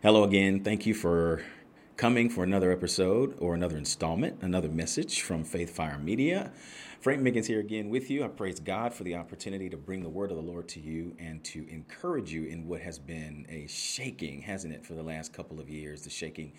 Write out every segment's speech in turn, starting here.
Hello again. Thank you for coming for another episode or another installment, another message from Faith Fire Media. Frank Miggins here again with you. I praise God for the opportunity to bring the word of the Lord to you and to encourage you in what has been a shaking, hasn't it, for the last couple of years? The shaking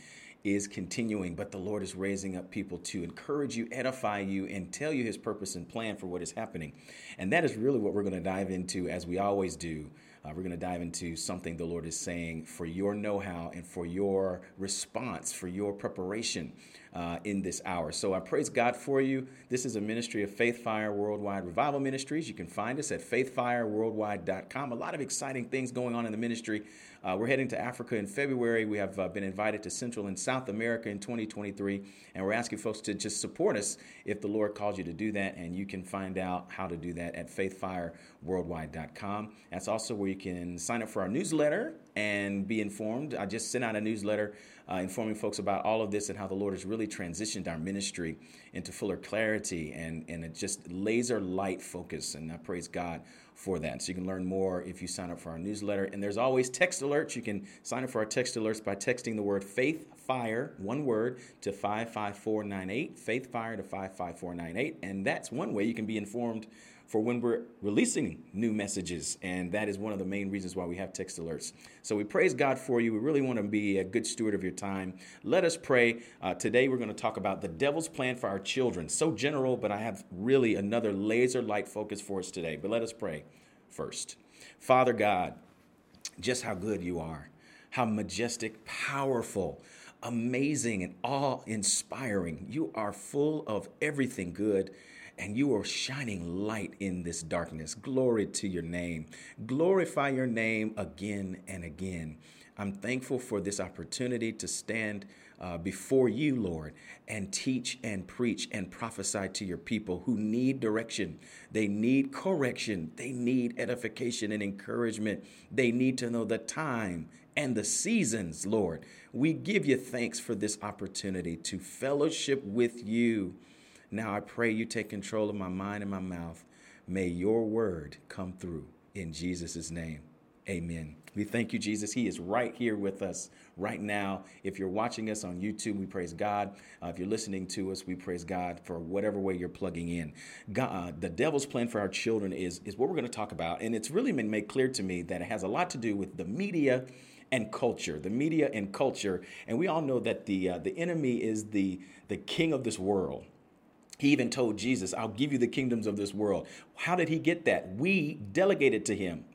is continuing, but the Lord is raising up people to encourage you, edify you, and tell you his purpose and plan for what is happening. And that is really what we're going to dive into, as we always do uh, we're going to dive into something the Lord is saying for your know how and for your response, for your preparation uh, in this hour. So I praise God for you. This is a ministry of Faith Fire Worldwide Revival Ministries. You can find us at faithfireworldwide.com. A lot of exciting things going on in the ministry. Uh, we're heading to Africa in February. We have uh, been invited to Central and South America in 2023, and we're asking folks to just support us if the Lord calls you to do that. And you can find out how to do that at faithfireworldwide.com. That's also where you can sign up for our newsletter and be informed. I just sent out a newsletter uh, informing folks about all of this and how the Lord is really transitioned our ministry into fuller clarity and, and it just laser light focus. And I praise God for that. So you can learn more if you sign up for our newsletter. And there's always text alerts. You can sign up for our text alerts by texting the word faith fire, one word, to 55498, faith fire to 55498. And that's one way you can be informed for when we're releasing new messages. And that is one of the main reasons why we have text alerts. So we praise God for you. We really want to be a good steward of your time. Let us pray. Uh, today we're going to talk about the devil's plan for our children. So general, but I have really another laser light focus for us today. But let us pray first. Father God, just how good you are, how majestic, powerful, amazing, and awe inspiring. You are full of everything good and you are shining light in this darkness. Glory to your name. Glorify your name again and again. I'm thankful for this opportunity to stand uh, before you, Lord, and teach and preach and prophesy to your people who need direction. They need correction. They need edification and encouragement. They need to know the time and the seasons, Lord. We give you thanks for this opportunity to fellowship with you. Now I pray you take control of my mind and my mouth. May your word come through in Jesus' name. Amen. We thank you, Jesus. He is right here with us right now. If you're watching us on YouTube, we praise God. Uh, if you're listening to us, we praise God for whatever way you're plugging in. God, uh, the devil's plan for our children is, is what we're going to talk about. And it's really been made clear to me that it has a lot to do with the media and culture, the media and culture. And we all know that the, uh, the enemy is the, the king of this world. He even told Jesus, I'll give you the kingdoms of this world. How did he get that? We delegated to him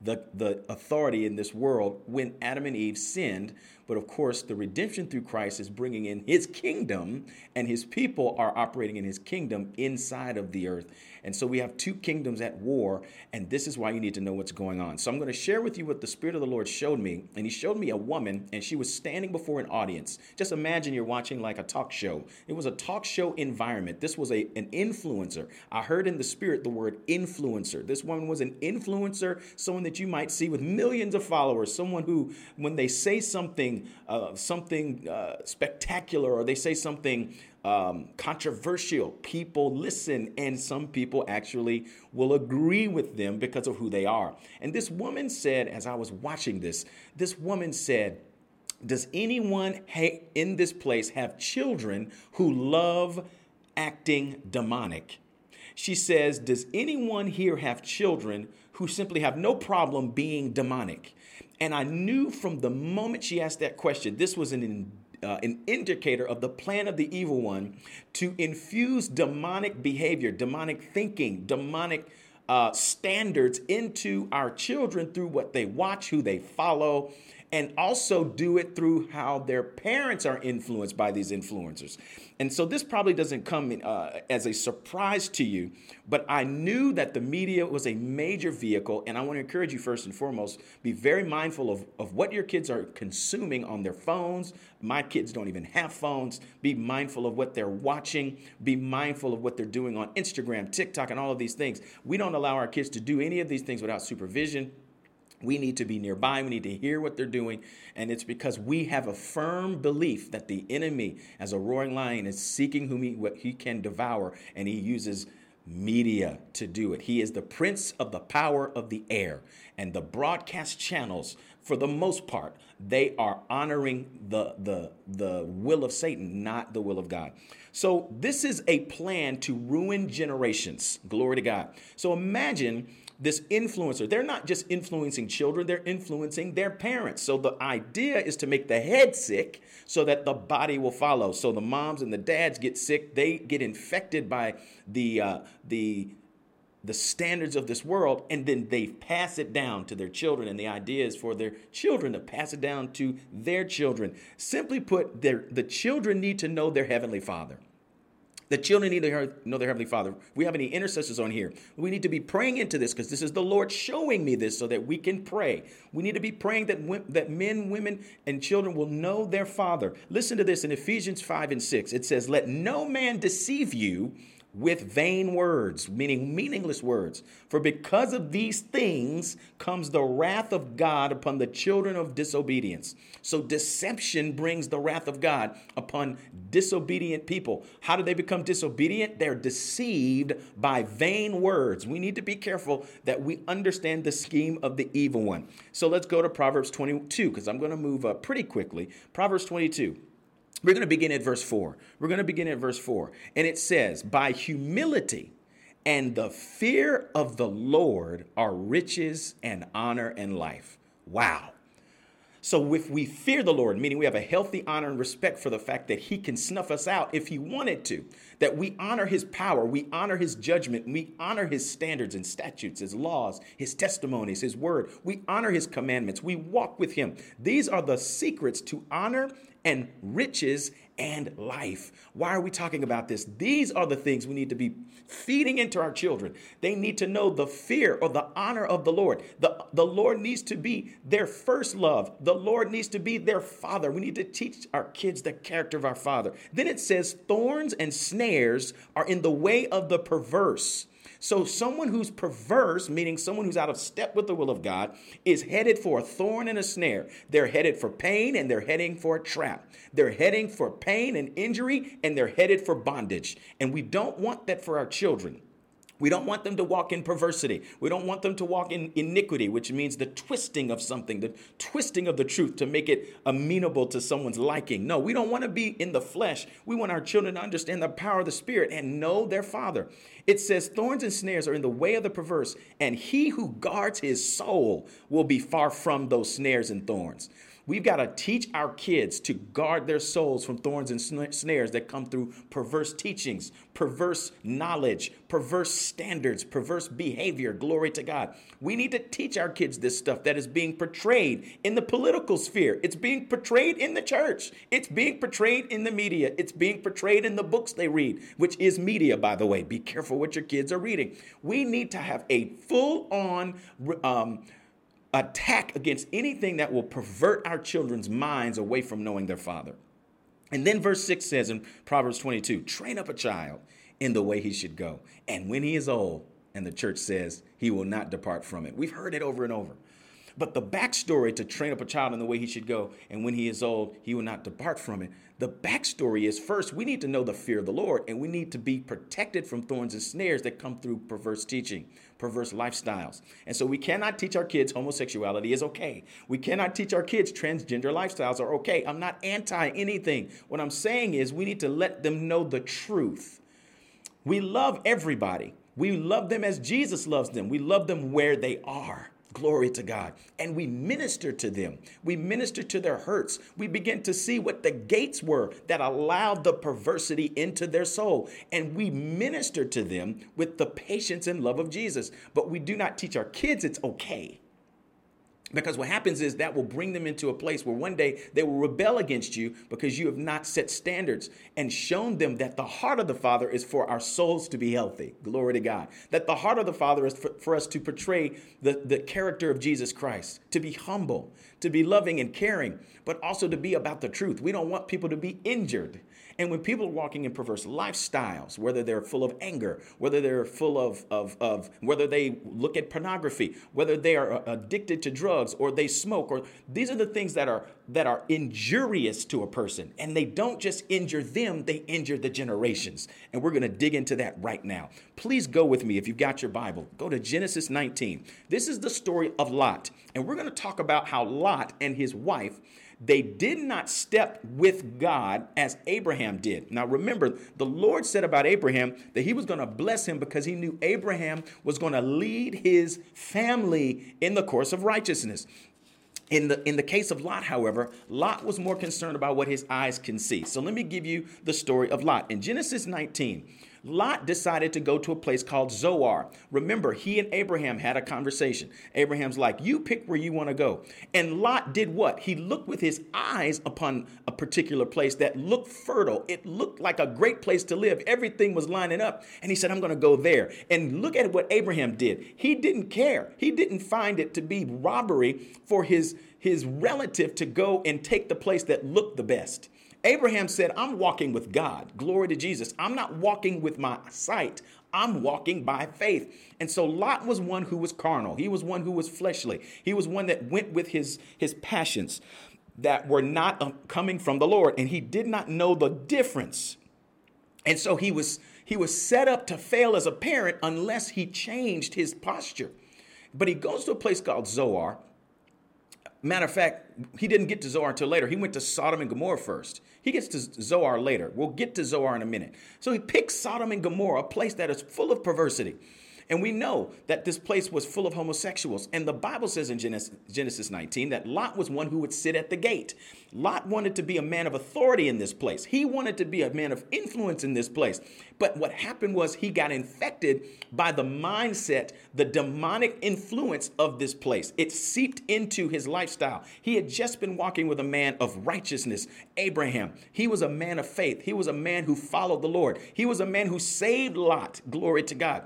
the, the authority in this world when Adam and Eve sinned but of course, the redemption through Christ is bringing in his kingdom, and his people are operating in his kingdom inside of the earth. And so we have two kingdoms at war, and this is why you need to know what's going on. So I'm going to share with you what the Spirit of the Lord showed me. And he showed me a woman, and she was standing before an audience. Just imagine you're watching like a talk show. It was a talk show environment. This was a, an influencer. I heard in the Spirit the word influencer. This woman was an influencer, someone that you might see with millions of followers, someone who, when they say something, something uh, something uh, spectacular or they say something um, controversial, people listen, and some people actually will agree with them because of who they are. And this woman said, as I was watching this, this woman said, Does anyone ha- in this place have children who love acting demonic? She says, Does anyone here have children who simply have no problem being demonic? And I knew from the moment she asked that question, this was an uh, an indicator of the plan of the evil one to infuse demonic behavior, demonic thinking, demonic uh, standards into our children through what they watch, who they follow, and also do it through how their parents are influenced by these influencers. And so this probably doesn't come uh, as a surprise to you, but I knew that the media was a major vehicle. And I want to encourage you, first and foremost, be very mindful of, of what your kids are consuming on their phones. My kids don't even have phones. Be mindful of what they're watching. Be mindful of what they're doing on Instagram, TikTok, and all of these things. We don't allow our kids to do any of these things without supervision. We need to be nearby. We need to hear what they're doing. And it's because we have a firm belief that the enemy, as a roaring lion, is seeking whom he, what he can devour. And he uses media to do it. He is the prince of the power of the air. And the broadcast channels, for the most part, they are honoring the, the, the will of Satan, not the will of God. So this is a plan to ruin generations. Glory to God. So imagine this influencer, they're not just influencing children, they're influencing their parents. So the idea is to make the head sick so that the body will follow. So the moms and the dads get sick, they get infected by the uh, the the standards of this world and then they pass it down to their children and the idea is for their children to pass it down to their children simply put the children need to know their heavenly father the children need to know their Heavenly Father. We have any intercessors on here, we need to be praying into this because this is the Lord showing me this so that we can pray. We need to be praying that, that men, women, and children will know their Father. Listen to this in Ephesians 5 and 6. It says, Let no man deceive you with vain words, meaning meaningless words. For because of these things comes the wrath of God upon the children of disobedience. So deception brings the wrath of God upon disobedient people. How do they become disobedient? They're deceived by vain words. We need to be careful that we understand the scheme of the evil one. So let's go to Proverbs 22 because I'm going to move up pretty quickly. Proverbs 22. We're going to begin at verse 4. We're going to begin at verse 4. And it says, By humility and the fear of the Lord are riches and honor and life. Wow. So if we fear the Lord, meaning we have a healthy honor and respect for the fact that he can snuff us out if he wanted to, that we honor his power, we honor his judgment, we honor his standards and statutes, his laws, his testimonies, his word, we honor his commandments, we walk with him. These are the secrets to honor and riches and life. Why are we talking about this? These are the things we need to be feeding into our children. They need to know the fear or the honor of the Lord. The, the Lord needs to be their first love. The Lord needs to be their father. We need to teach our kids the character of our father. Then it says, thorns and snares are in the way of the perverse so, someone who's perverse, meaning someone who's out of step with the will of God, is headed for a thorn and a snare. They're headed for pain and they're heading for a trap. They're heading for pain and injury and they're headed for bondage. And we don't want that for our children. We don't want them to walk in perversity. We don't want them to walk in iniquity, which means the twisting of something, the twisting of the truth to make it amenable to someone's liking. No, we don't want to be in the flesh. We want our children to understand the power of the Spirit and know their Father. It says, Thorns and snares are in the way of the perverse, and he who guards his soul will be far from those snares and thorns. We've got to teach our kids to guard their souls from thorns and snares that come through perverse teachings, perverse knowledge, perverse standards, perverse behavior. Glory to God. We need to teach our kids this stuff that is being portrayed in the political sphere. It's being portrayed in the church. It's being portrayed in the media. It's being portrayed in the books they read, which is media, by the way. Be careful what your kids are reading. We need to have a full on um, attack against anything that will pervert our children's minds away from knowing their father. And then verse 6 says in Proverbs 22 train up a child in the way he should go. And when he is old, and the church says he will not depart from it. We've heard it over and over. But the backstory to train up a child in the way he should go, and when he is old, he will not depart from it. The backstory is first, we need to know the fear of the Lord, and we need to be protected from thorns and snares that come through perverse teaching, perverse lifestyles. And so we cannot teach our kids homosexuality is okay. We cannot teach our kids transgender lifestyles are okay. I'm not anti anything. What I'm saying is we need to let them know the truth. We love everybody. We love them as Jesus loves them. We love them where they are. Glory to God. And we minister to them. We minister to their hurts. We begin to see what the gates were that allowed the perversity into their soul. And we minister to them with the patience and love of Jesus. But we do not teach our kids it's okay. Because what happens is that will bring them into a place where one day they will rebel against you because you have not set standards and shown them that the heart of the Father is for our souls to be healthy. Glory to God. That the heart of the Father is for, for us to portray the, the character of Jesus Christ, to be humble, to be loving and caring, but also to be about the truth. We don't want people to be injured. And when people are walking in perverse lifestyles, whether they're full of anger, whether they're full of, of, of whether they look at pornography, whether they are uh, addicted to drugs or they smoke, or these are the things that are that are injurious to a person. And they don't just injure them, they injure the generations. And we're gonna dig into that right now. Please go with me if you've got your Bible. Go to Genesis 19. This is the story of Lot. And we're gonna talk about how Lot and his wife they did not step with God as Abraham did. Now remember, the Lord said about Abraham that he was going to bless him because he knew Abraham was going to lead his family in the course of righteousness. In the, in the case of Lot, however, Lot was more concerned about what his eyes can see. So let me give you the story of Lot. In Genesis 19, Lot decided to go to a place called Zoar. Remember, he and Abraham had a conversation. Abraham's like, You pick where you want to go. And Lot did what? He looked with his eyes upon a particular place that looked fertile. It looked like a great place to live. Everything was lining up. And he said, I'm going to go there. And look at what Abraham did. He didn't care. He didn't find it to be robbery for his, his relative to go and take the place that looked the best. Abraham said, I'm walking with God. Glory to Jesus. I'm not walking with my sight. I'm walking by faith. And so Lot was one who was carnal. He was one who was fleshly. He was one that went with his, his passions that were not uh, coming from the Lord. And he did not know the difference. And so he was he was set up to fail as a parent unless he changed his posture. But he goes to a place called Zoar. Matter of fact, he didn't get to Zoar until later. He went to Sodom and Gomorrah first. He gets to Zoar later. We'll get to Zoar in a minute. So he picks Sodom and Gomorrah, a place that is full of perversity. And we know that this place was full of homosexuals. And the Bible says in Genesis, Genesis 19 that Lot was one who would sit at the gate. Lot wanted to be a man of authority in this place, he wanted to be a man of influence in this place. But what happened was he got infected by the mindset, the demonic influence of this place. It seeped into his lifestyle. He had just been walking with a man of righteousness, Abraham. He was a man of faith. He was a man who followed the Lord. He was a man who saved Lot. Glory to God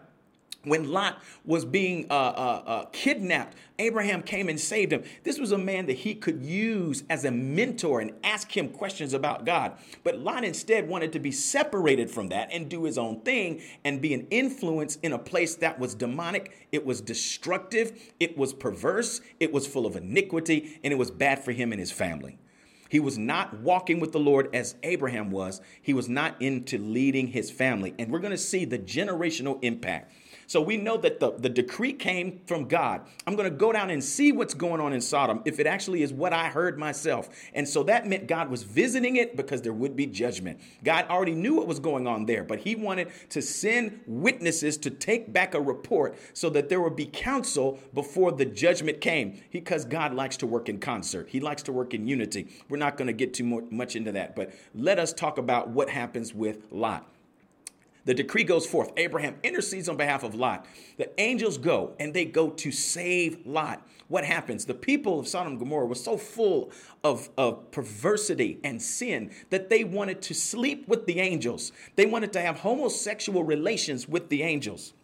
when Lot was being uh, uh, uh, kidnapped, Abraham came and saved him. This was a man that he could use as a mentor and ask him questions about God. But Lot instead wanted to be separated from that and do his own thing and be an influence in a place that was demonic, it was destructive, it was perverse, it was full of iniquity, and it was bad for him and his family. He was not walking with the Lord as Abraham was. He was not into leading his family. And we're going to see the generational impact so we know that the, the decree came from God. I'm going to go down and see what's going on in Sodom if it actually is what I heard myself. And so that meant God was visiting it because there would be judgment. God already knew what was going on there, but he wanted to send witnesses to take back a report so that there would be counsel before the judgment came because God likes to work in concert. He likes to work in unity. We're not going to get too much into that, but let us talk about what happens with Lot. The decree goes forth. Abraham intercedes on behalf of Lot. The angels go and they go to save Lot. What happens? The people of Sodom and Gomorrah were so full of, of perversity and sin that they wanted to sleep with the angels. They wanted to have homosexual relations with the angels.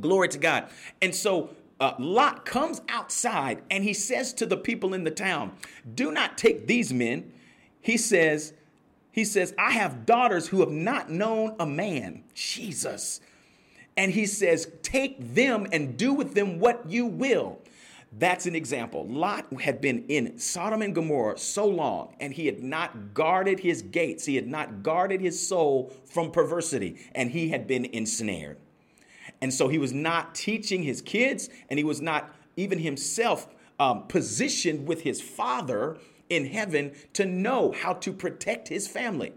Glory to God. And so uh, Lot comes outside and he says to the people in the town, Do not take these men. He says, he says, I have daughters who have not known a man. Jesus. And he says, Take them and do with them what you will. That's an example. Lot had been in Sodom and Gomorrah so long, and he had not guarded his gates. He had not guarded his soul from perversity, and he had been ensnared. And so he was not teaching his kids, and he was not even himself um, positioned with his father in heaven to know how to protect his family.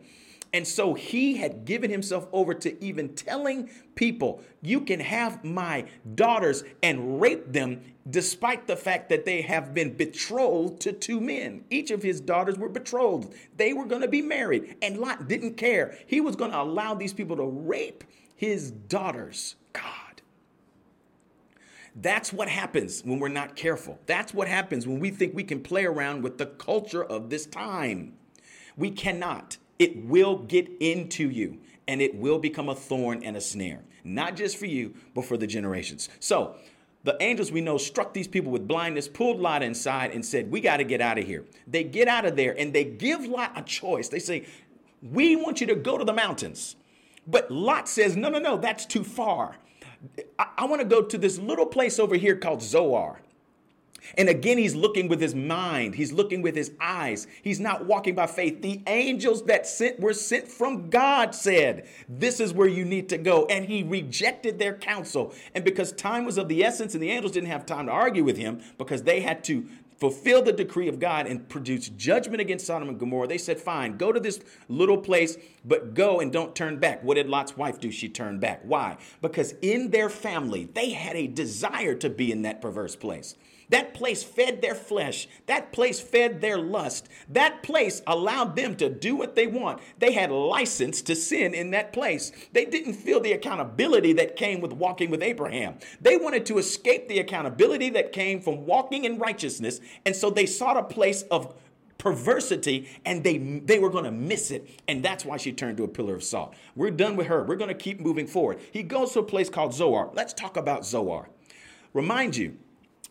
And so he had given himself over to even telling people, you can have my daughters and rape them, despite the fact that they have been betrothed to two men. Each of his daughters were betrothed, they were going to be married. And Lot didn't care. He was going to allow these people to rape his daughters. God. That's what happens when we're not careful. That's what happens when we think we can play around with the culture of this time. We cannot. It will get into you and it will become a thorn and a snare, not just for you, but for the generations. So, the angels we know struck these people with blindness, pulled Lot inside, and said, We got to get out of here. They get out of there and they give Lot a choice. They say, We want you to go to the mountains. But Lot says, No, no, no, that's too far. I, I want to go to this little place over here called Zoar. And again, he's looking with his mind. He's looking with his eyes. He's not walking by faith. The angels that sent were sent from God said, This is where you need to go. And he rejected their counsel. And because time was of the essence and the angels didn't have time to argue with him because they had to fulfill the decree of God and produce judgment against Sodom and Gomorrah, they said, Fine, go to this little place, but go and don't turn back. What did Lot's wife do? She turned back. Why? Because in their family, they had a desire to be in that perverse place. That place fed their flesh. That place fed their lust. That place allowed them to do what they want. They had license to sin in that place. They didn't feel the accountability that came with walking with Abraham. They wanted to escape the accountability that came from walking in righteousness. And so they sought a place of perversity and they they were going to miss it and that's why she turned to a pillar of salt we're done with her we're going to keep moving forward he goes to a place called zoar let's talk about zoar remind you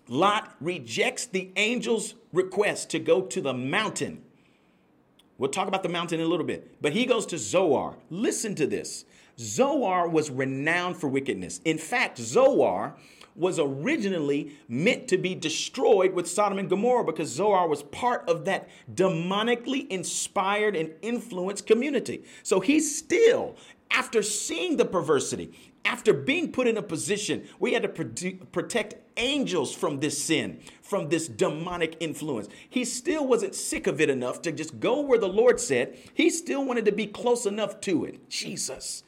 Lot rejects the angel's request to go to the mountain. We'll talk about the mountain in a little bit, but he goes to Zoar. Listen to this Zoar was renowned for wickedness. In fact, Zoar was originally meant to be destroyed with Sodom and Gomorrah because Zoar was part of that demonically inspired and influenced community. So he still, after seeing the perversity, after being put in a position he had to protect angels from this sin, from this demonic influence, he still wasn't sick of it enough to just go where the Lord said. He still wanted to be close enough to it. Jesus.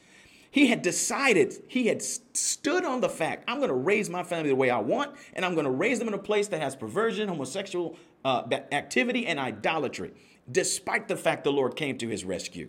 He had decided, he had stood on the fact, I'm going to raise my family the way I want, and I'm going to raise them in a place that has perversion, homosexual uh, activity, and idolatry, despite the fact the Lord came to his rescue.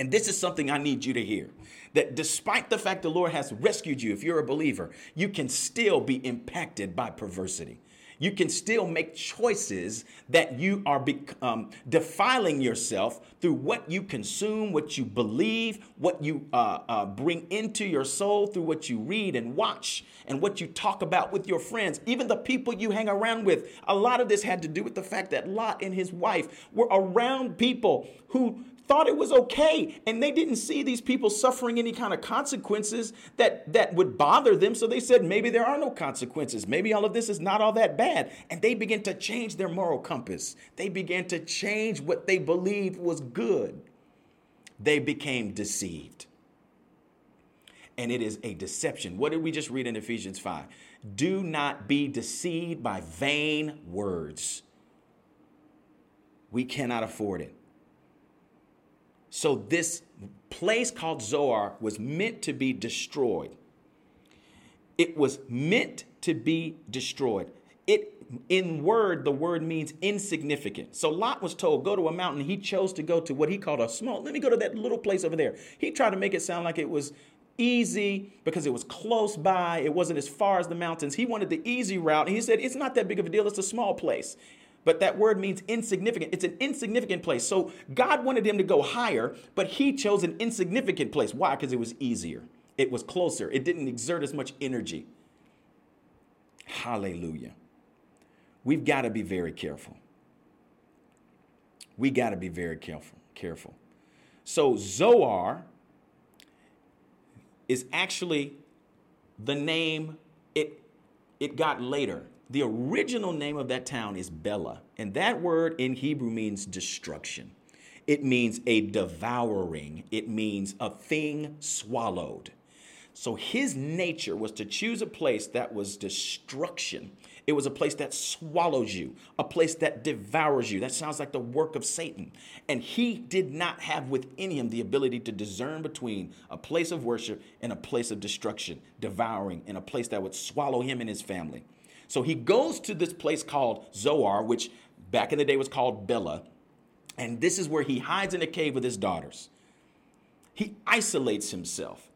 And this is something I need you to hear that despite the fact the Lord has rescued you, if you're a believer, you can still be impacted by perversity. You can still make choices that you are um, defiling yourself through what you consume, what you believe, what you uh, uh, bring into your soul through what you read and watch, and what you talk about with your friends, even the people you hang around with. A lot of this had to do with the fact that Lot and his wife were around people who thought it was okay and they didn't see these people suffering any kind of consequences that that would bother them so they said maybe there are no consequences. Maybe all of this is not all that bad. And they began to change their moral compass. They began to change what they believed was good. They became deceived. And it is a deception. What did we just read in Ephesians 5 do not be deceived by vain words. We cannot afford it so this place called Zoar was meant to be destroyed. It was meant to be destroyed. It in word, the word means insignificant. So Lot was told, go to a mountain. He chose to go to what he called a small, let me go to that little place over there. He tried to make it sound like it was easy because it was close by. It wasn't as far as the mountains. He wanted the easy route. And he said, it's not that big of a deal. It's a small place but that word means insignificant. It's an insignificant place. So God wanted him to go higher, but he chose an insignificant place. Why? Because it was easier, it was closer, it didn't exert as much energy. Hallelujah. We've got to be very careful. We got to be very careful. Careful. So Zoar is actually the name it it got later the original name of that town is Bela, and that word in Hebrew means destruction. It means a devouring, it means a thing swallowed. So his nature was to choose a place that was destruction. It was a place that swallows you, a place that devours you. That sounds like the work of Satan. And he did not have within him the ability to discern between a place of worship and a place of destruction, devouring, and a place that would swallow him and his family. So he goes to this place called Zoar, which back in the day was called Bela. And this is where he hides in a cave with his daughters. He isolates himself.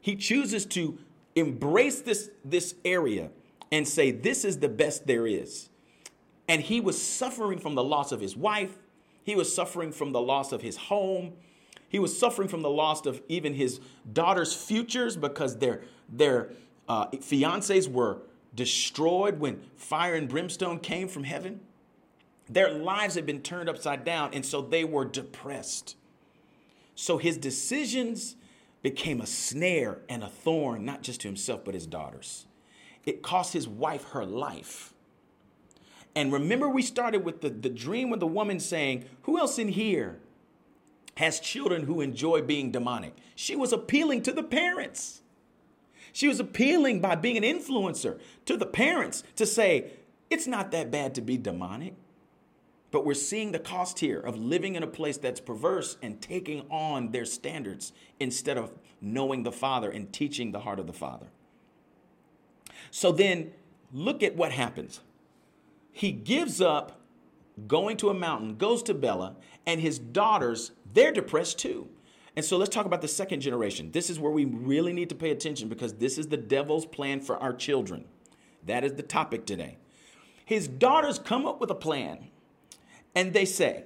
He chooses to embrace this, this area and say, This is the best there is. And he was suffering from the loss of his wife. He was suffering from the loss of his home. He was suffering from the loss of even his daughter's futures because their, their uh, fiancés were destroyed when fire and brimstone came from heaven. Their lives had been turned upside down, and so they were depressed. So his decisions became a snare and a thorn, not just to himself, but his daughters. It cost his wife her life. And remember, we started with the, the dream of the woman saying, Who else in here has children who enjoy being demonic? She was appealing to the parents. She was appealing by being an influencer to the parents to say, It's not that bad to be demonic. But we're seeing the cost here of living in a place that's perverse and taking on their standards instead of knowing the Father and teaching the heart of the Father. So then look at what happens. He gives up going to a mountain, goes to Bela, and his daughters, they're depressed too. And so let's talk about the second generation. This is where we really need to pay attention because this is the devil's plan for our children. That is the topic today. His daughters come up with a plan and they say,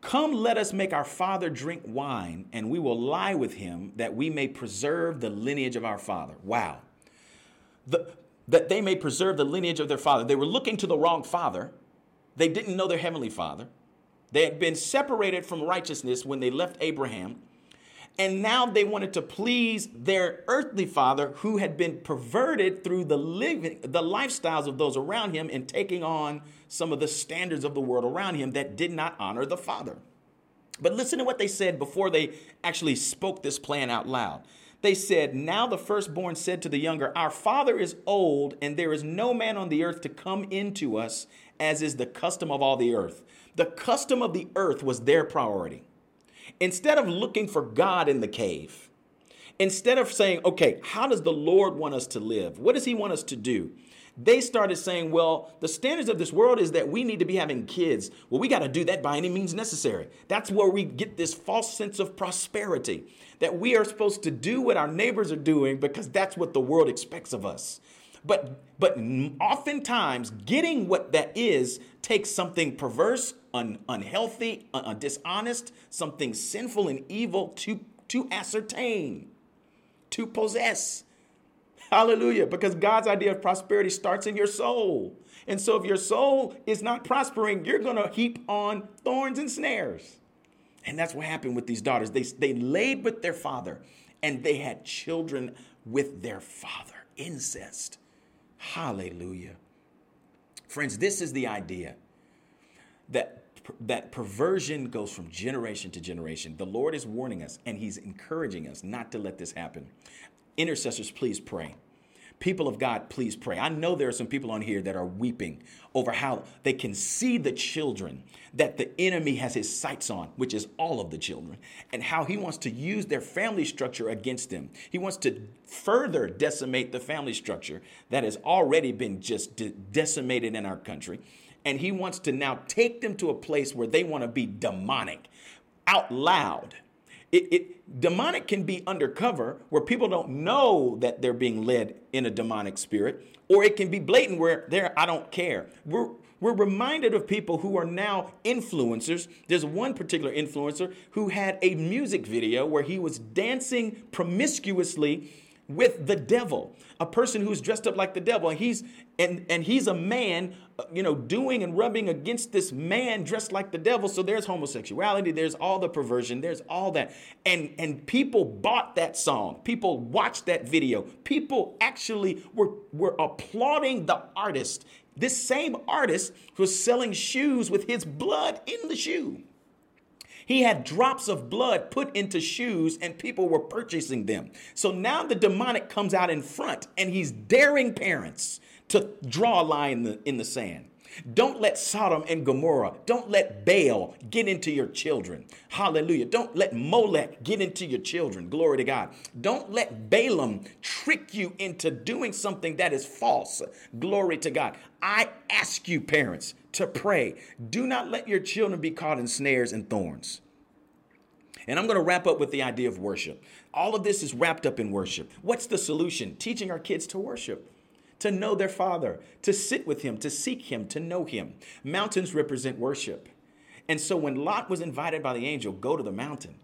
Come, let us make our father drink wine, and we will lie with him that we may preserve the lineage of our father. Wow the, that they may preserve the lineage of their father. They were looking to the wrong father. They didn't know their heavenly father. They had been separated from righteousness when they left Abraham. And now they wanted to please their earthly father who had been perverted through the living the lifestyles of those around him and taking on some of the standards of the world around him that did not honor the father. But listen to what they said before they actually spoke this plan out loud. They said, Now the firstborn said to the younger, Our father is old, and there is no man on the earth to come into us, as is the custom of all the earth. The custom of the earth was their priority. Instead of looking for God in the cave, instead of saying, Okay, how does the Lord want us to live? What does he want us to do? they started saying, well, the standards of this world is that we need to be having kids. Well, we got to do that by any means necessary. That's where we get this false sense of prosperity that we are supposed to do what our neighbors are doing because that's what the world expects of us. But but oftentimes getting what that is takes something perverse, un, unhealthy, uh, dishonest, something sinful and evil to to ascertain, to possess. Hallelujah. Because God's idea of prosperity starts in your soul. And so if your soul is not prospering, you're going to heap on thorns and snares. And that's what happened with these daughters. They, they laid with their father and they had children with their father. Incest. Hallelujah. Friends, this is the idea that that perversion goes from generation to generation. The Lord is warning us and he's encouraging us not to let this happen. Intercessors, please pray. People of God, please pray. I know there are some people on here that are weeping over how they can see the children that the enemy has his sights on, which is all of the children, and how he wants to use their family structure against them. He wants to further decimate the family structure that has already been just de- decimated in our country. And he wants to now take them to a place where they want to be demonic out loud it, it, demonic can be undercover where people don't know that they're being led in a demonic spirit, or it can be blatant where they're I don't care. We're we're reminded of people who are now influencers. There's one particular influencer who had a music video where he was dancing promiscuously with the devil, a person who's dressed up like the devil. And he's and and he's a man, uh, you know, doing and rubbing against this man dressed like the devil. So there's homosexuality, there's all the perversion, there's all that. And and people bought that song. People watched that video. People actually were were applauding the artist. This same artist was selling shoes with his blood in the shoe. He had drops of blood put into shoes and people were purchasing them. So now the demonic comes out in front and he's daring parents to draw a line in the, in the sand. Don't let Sodom and Gomorrah, don't let Baal get into your children. Hallelujah. Don't let Molech get into your children. Glory to God. Don't let Balaam trick you into doing something that is false. Glory to God. I ask you, parents, to pray. Do not let your children be caught in snares and thorns. And I'm going to wrap up with the idea of worship. All of this is wrapped up in worship. What's the solution? Teaching our kids to worship, to know their Father, to sit with Him, to seek Him, to know Him. Mountains represent worship. And so when Lot was invited by the angel, go to the mountain,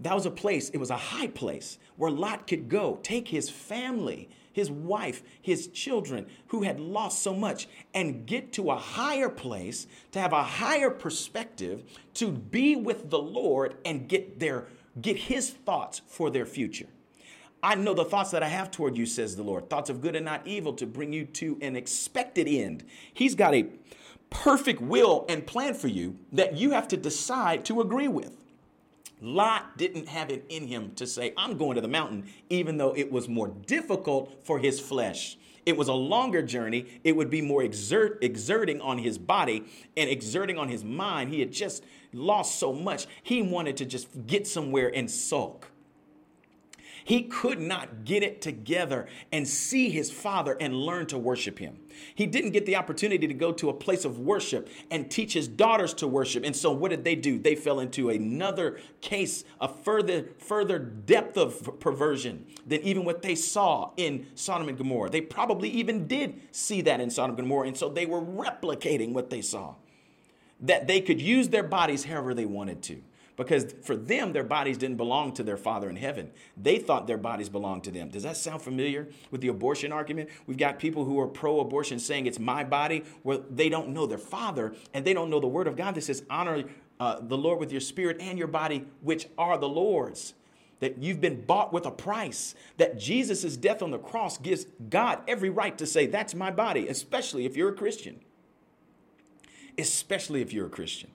that was a place, it was a high place where Lot could go, take his family, his wife, his children who had lost so much and get to a higher place, to have a higher perspective, to be with the Lord and get their get his thoughts for their future. I know the thoughts that I have toward you, says the Lord, thoughts of good and not evil to bring you to an expected end. He's got a perfect will and plan for you that you have to decide to agree with. Lot didn't have it in him to say, I'm going to the mountain, even though it was more difficult for his flesh. It was a longer journey. It would be more exert, exerting on his body and exerting on his mind. He had just lost so much. He wanted to just get somewhere and sulk. He could not get it together and see his father and learn to worship him. He didn't get the opportunity to go to a place of worship and teach his daughters to worship. And so what did they do? They fell into another case, a further further depth of perversion than even what they saw in Sodom and Gomorrah. They probably even did see that in Sodom and Gomorrah, and so they were replicating what they saw. That they could use their bodies however they wanted to because for them, their bodies didn't belong to their Father in heaven. They thought their bodies belonged to them. Does that sound familiar with the abortion argument? We've got people who are pro abortion saying it's my body, where they don't know their Father and they don't know the Word of God that says, honor uh, the Lord with your spirit and your body, which are the Lord's that you've been bought with a price, that Jesus' death on the cross gives God every right to say, That's my body, especially if you're a Christian. Especially if you're a Christian.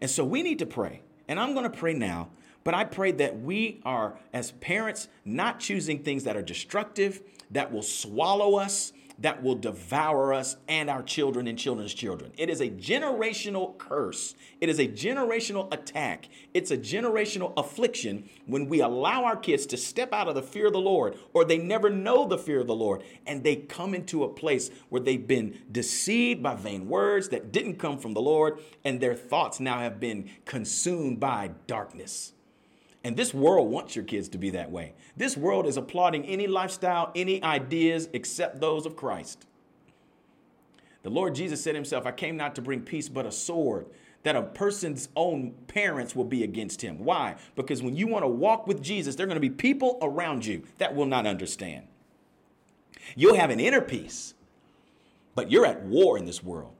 And so we need to pray and I'm going to pray now, but I pray that we are, as parents, not choosing things that are destructive, that will swallow us, that will devour us and our children and children's children. It is a generational curse. It is a generational attack. It's a generational affliction when we allow our kids to step out of the fear of the Lord or they never know the fear of the Lord and they come into a place where they've been deceived by vain words that didn't come from the Lord and their thoughts now have been consumed by darkness. And this world wants your kids to be that way. This world is applauding any lifestyle, any ideas except those of Christ. The Lord Jesus said himself, I came not to bring peace, but a sword, that a person's own parents will be against him. Why? Because when you want to walk with Jesus, there are going to be people around you that will not understand. You'll have an inner peace, but you're at war in this world.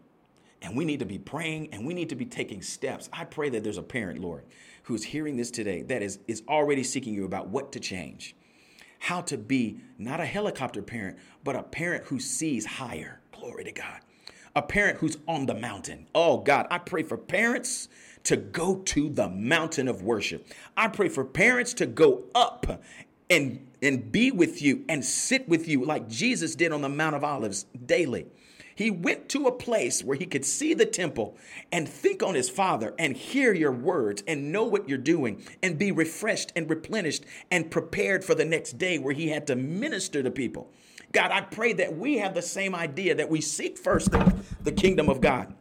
And we need to be praying and we need to be taking steps. I pray that there's a parent, Lord, who's hearing this today that is, is already seeking you about what to change, how to be not a helicopter parent, but a parent who sees higher. Glory to God. A parent who's on the mountain. Oh God, I pray for parents to go to the mountain of worship. I pray for parents to go up and and be with you and sit with you like Jesus did on the Mount of Olives daily. He went to a place where he could see the temple and think on his father and hear your words and know what you're doing and be refreshed and replenished and prepared for the next day where he had to minister to people. God, I pray that we have the same idea that we seek first the, the kingdom of God,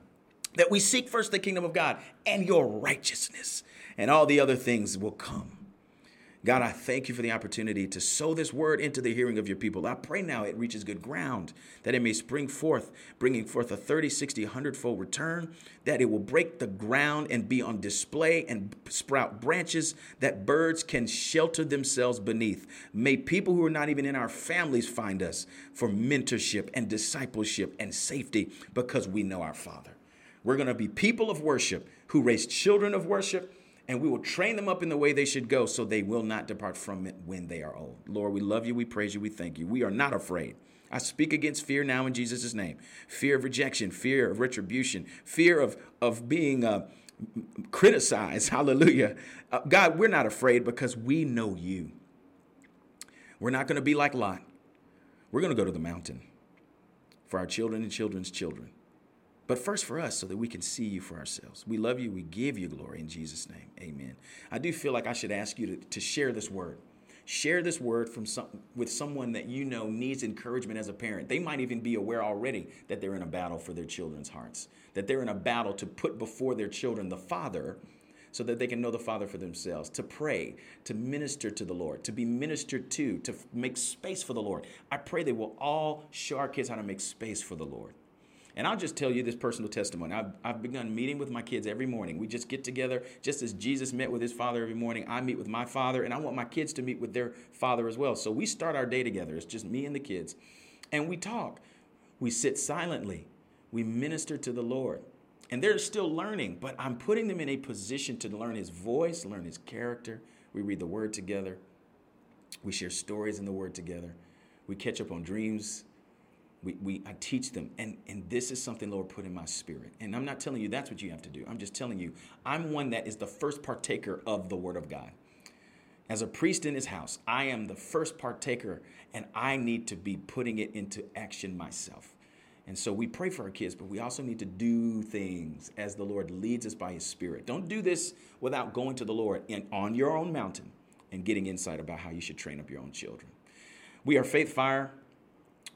that we seek first the kingdom of God and your righteousness, and all the other things will come. God, I thank you for the opportunity to sow this word into the hearing of your people. I pray now it reaches good ground, that it may spring forth, bringing forth a 30, 60, 100 fold return, that it will break the ground and be on display and sprout branches that birds can shelter themselves beneath. May people who are not even in our families find us for mentorship and discipleship and safety because we know our Father. We're going to be people of worship who raise children of worship and we will train them up in the way they should go so they will not depart from it when they are old. Lord, we love you, we praise you, we thank you. We are not afraid. I speak against fear now in Jesus' name fear of rejection, fear of retribution, fear of, of being uh, criticized. Hallelujah. Uh, God, we're not afraid because we know you. We're not going to be like Lot. We're going to go to the mountain for our children and children's children. But first for us, so that we can see you for ourselves. We love you. We give you glory in Jesus' name. Amen. I do feel like I should ask you to, to share this word. Share this word from some, with someone that you know needs encouragement as a parent. They might even be aware already that they're in a battle for their children's hearts, that they're in a battle to put before their children the Father so that they can know the Father for themselves, to pray, to minister to the Lord, to be ministered to, to make space for the Lord. I pray they will all show our kids how to make space for the Lord And I'll just tell you this personal testimony. I've, I've begun meeting with my kids every morning. We just get together, just as Jesus met with his father every morning. I meet with my father, and I want my kids to meet with their father as well. So we start our day together. It's just me and the kids. And we talk. We sit silently. We minister to the Lord. And they're still learning, but I'm putting them in a position to learn his voice, learn his character. We read the word together. We share stories in the word together. We catch up on dreams. We, we I teach them. And, and this is something Lord put in my spirit. And I'm not telling you that's what you have to do. I'm just telling you, I'm one that is the first partaker of the word of God. As a priest in his house, I am the first partaker, and I need to be putting it into action myself. And so we pray for our kids, but we also need to do things as the Lord leads us by his spirit. Don't do this without going to the Lord and on your own mountain and getting insight about how you should train up your own children. We are Faith Fire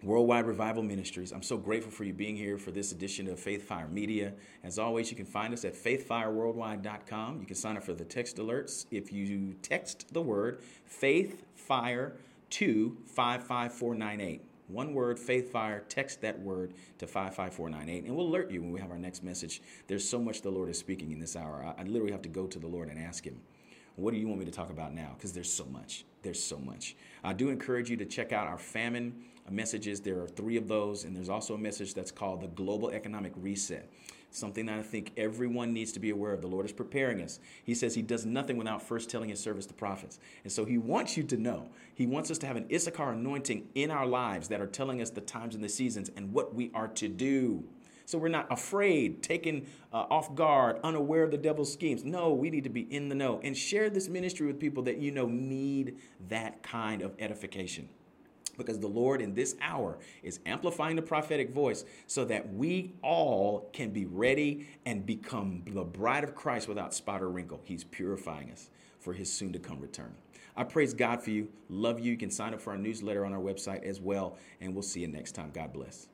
Worldwide Revival Ministries. I'm so grateful for you being here for this edition of Faith Fire Media. As always, you can find us at faithfireworldwide.com. You can sign up for the text alerts if you text the word Faith Fire to 55498. One word, Faith Fire, text that word to 55498, and we'll alert you when we have our next message. There's so much the Lord is speaking in this hour. I, I literally have to go to the Lord and ask Him, What do you want me to talk about now? Because there's so much. There's so much. I do encourage you to check out our famine messages. There are three of those, and there's also a message that's called the Global Economic Reset something that I think everyone needs to be aware of. The Lord is preparing us. He says He does nothing without first telling His service the prophets. And so He wants you to know. He wants us to have an Issachar anointing in our lives that are telling us the times and the seasons and what we are to do. So we're not afraid, taken uh, off guard, unaware of the devil's schemes. No, we need to be in the know and share this ministry with people that you know need that kind of edification because the Lord in this hour is amplifying the prophetic voice so that we all can be ready and become the bride of Christ without spot or wrinkle. He's purifying us for his soon to come return. I praise God for you. Love you. You can sign up for our newsletter on our website as well. And we'll see you next time. God bless.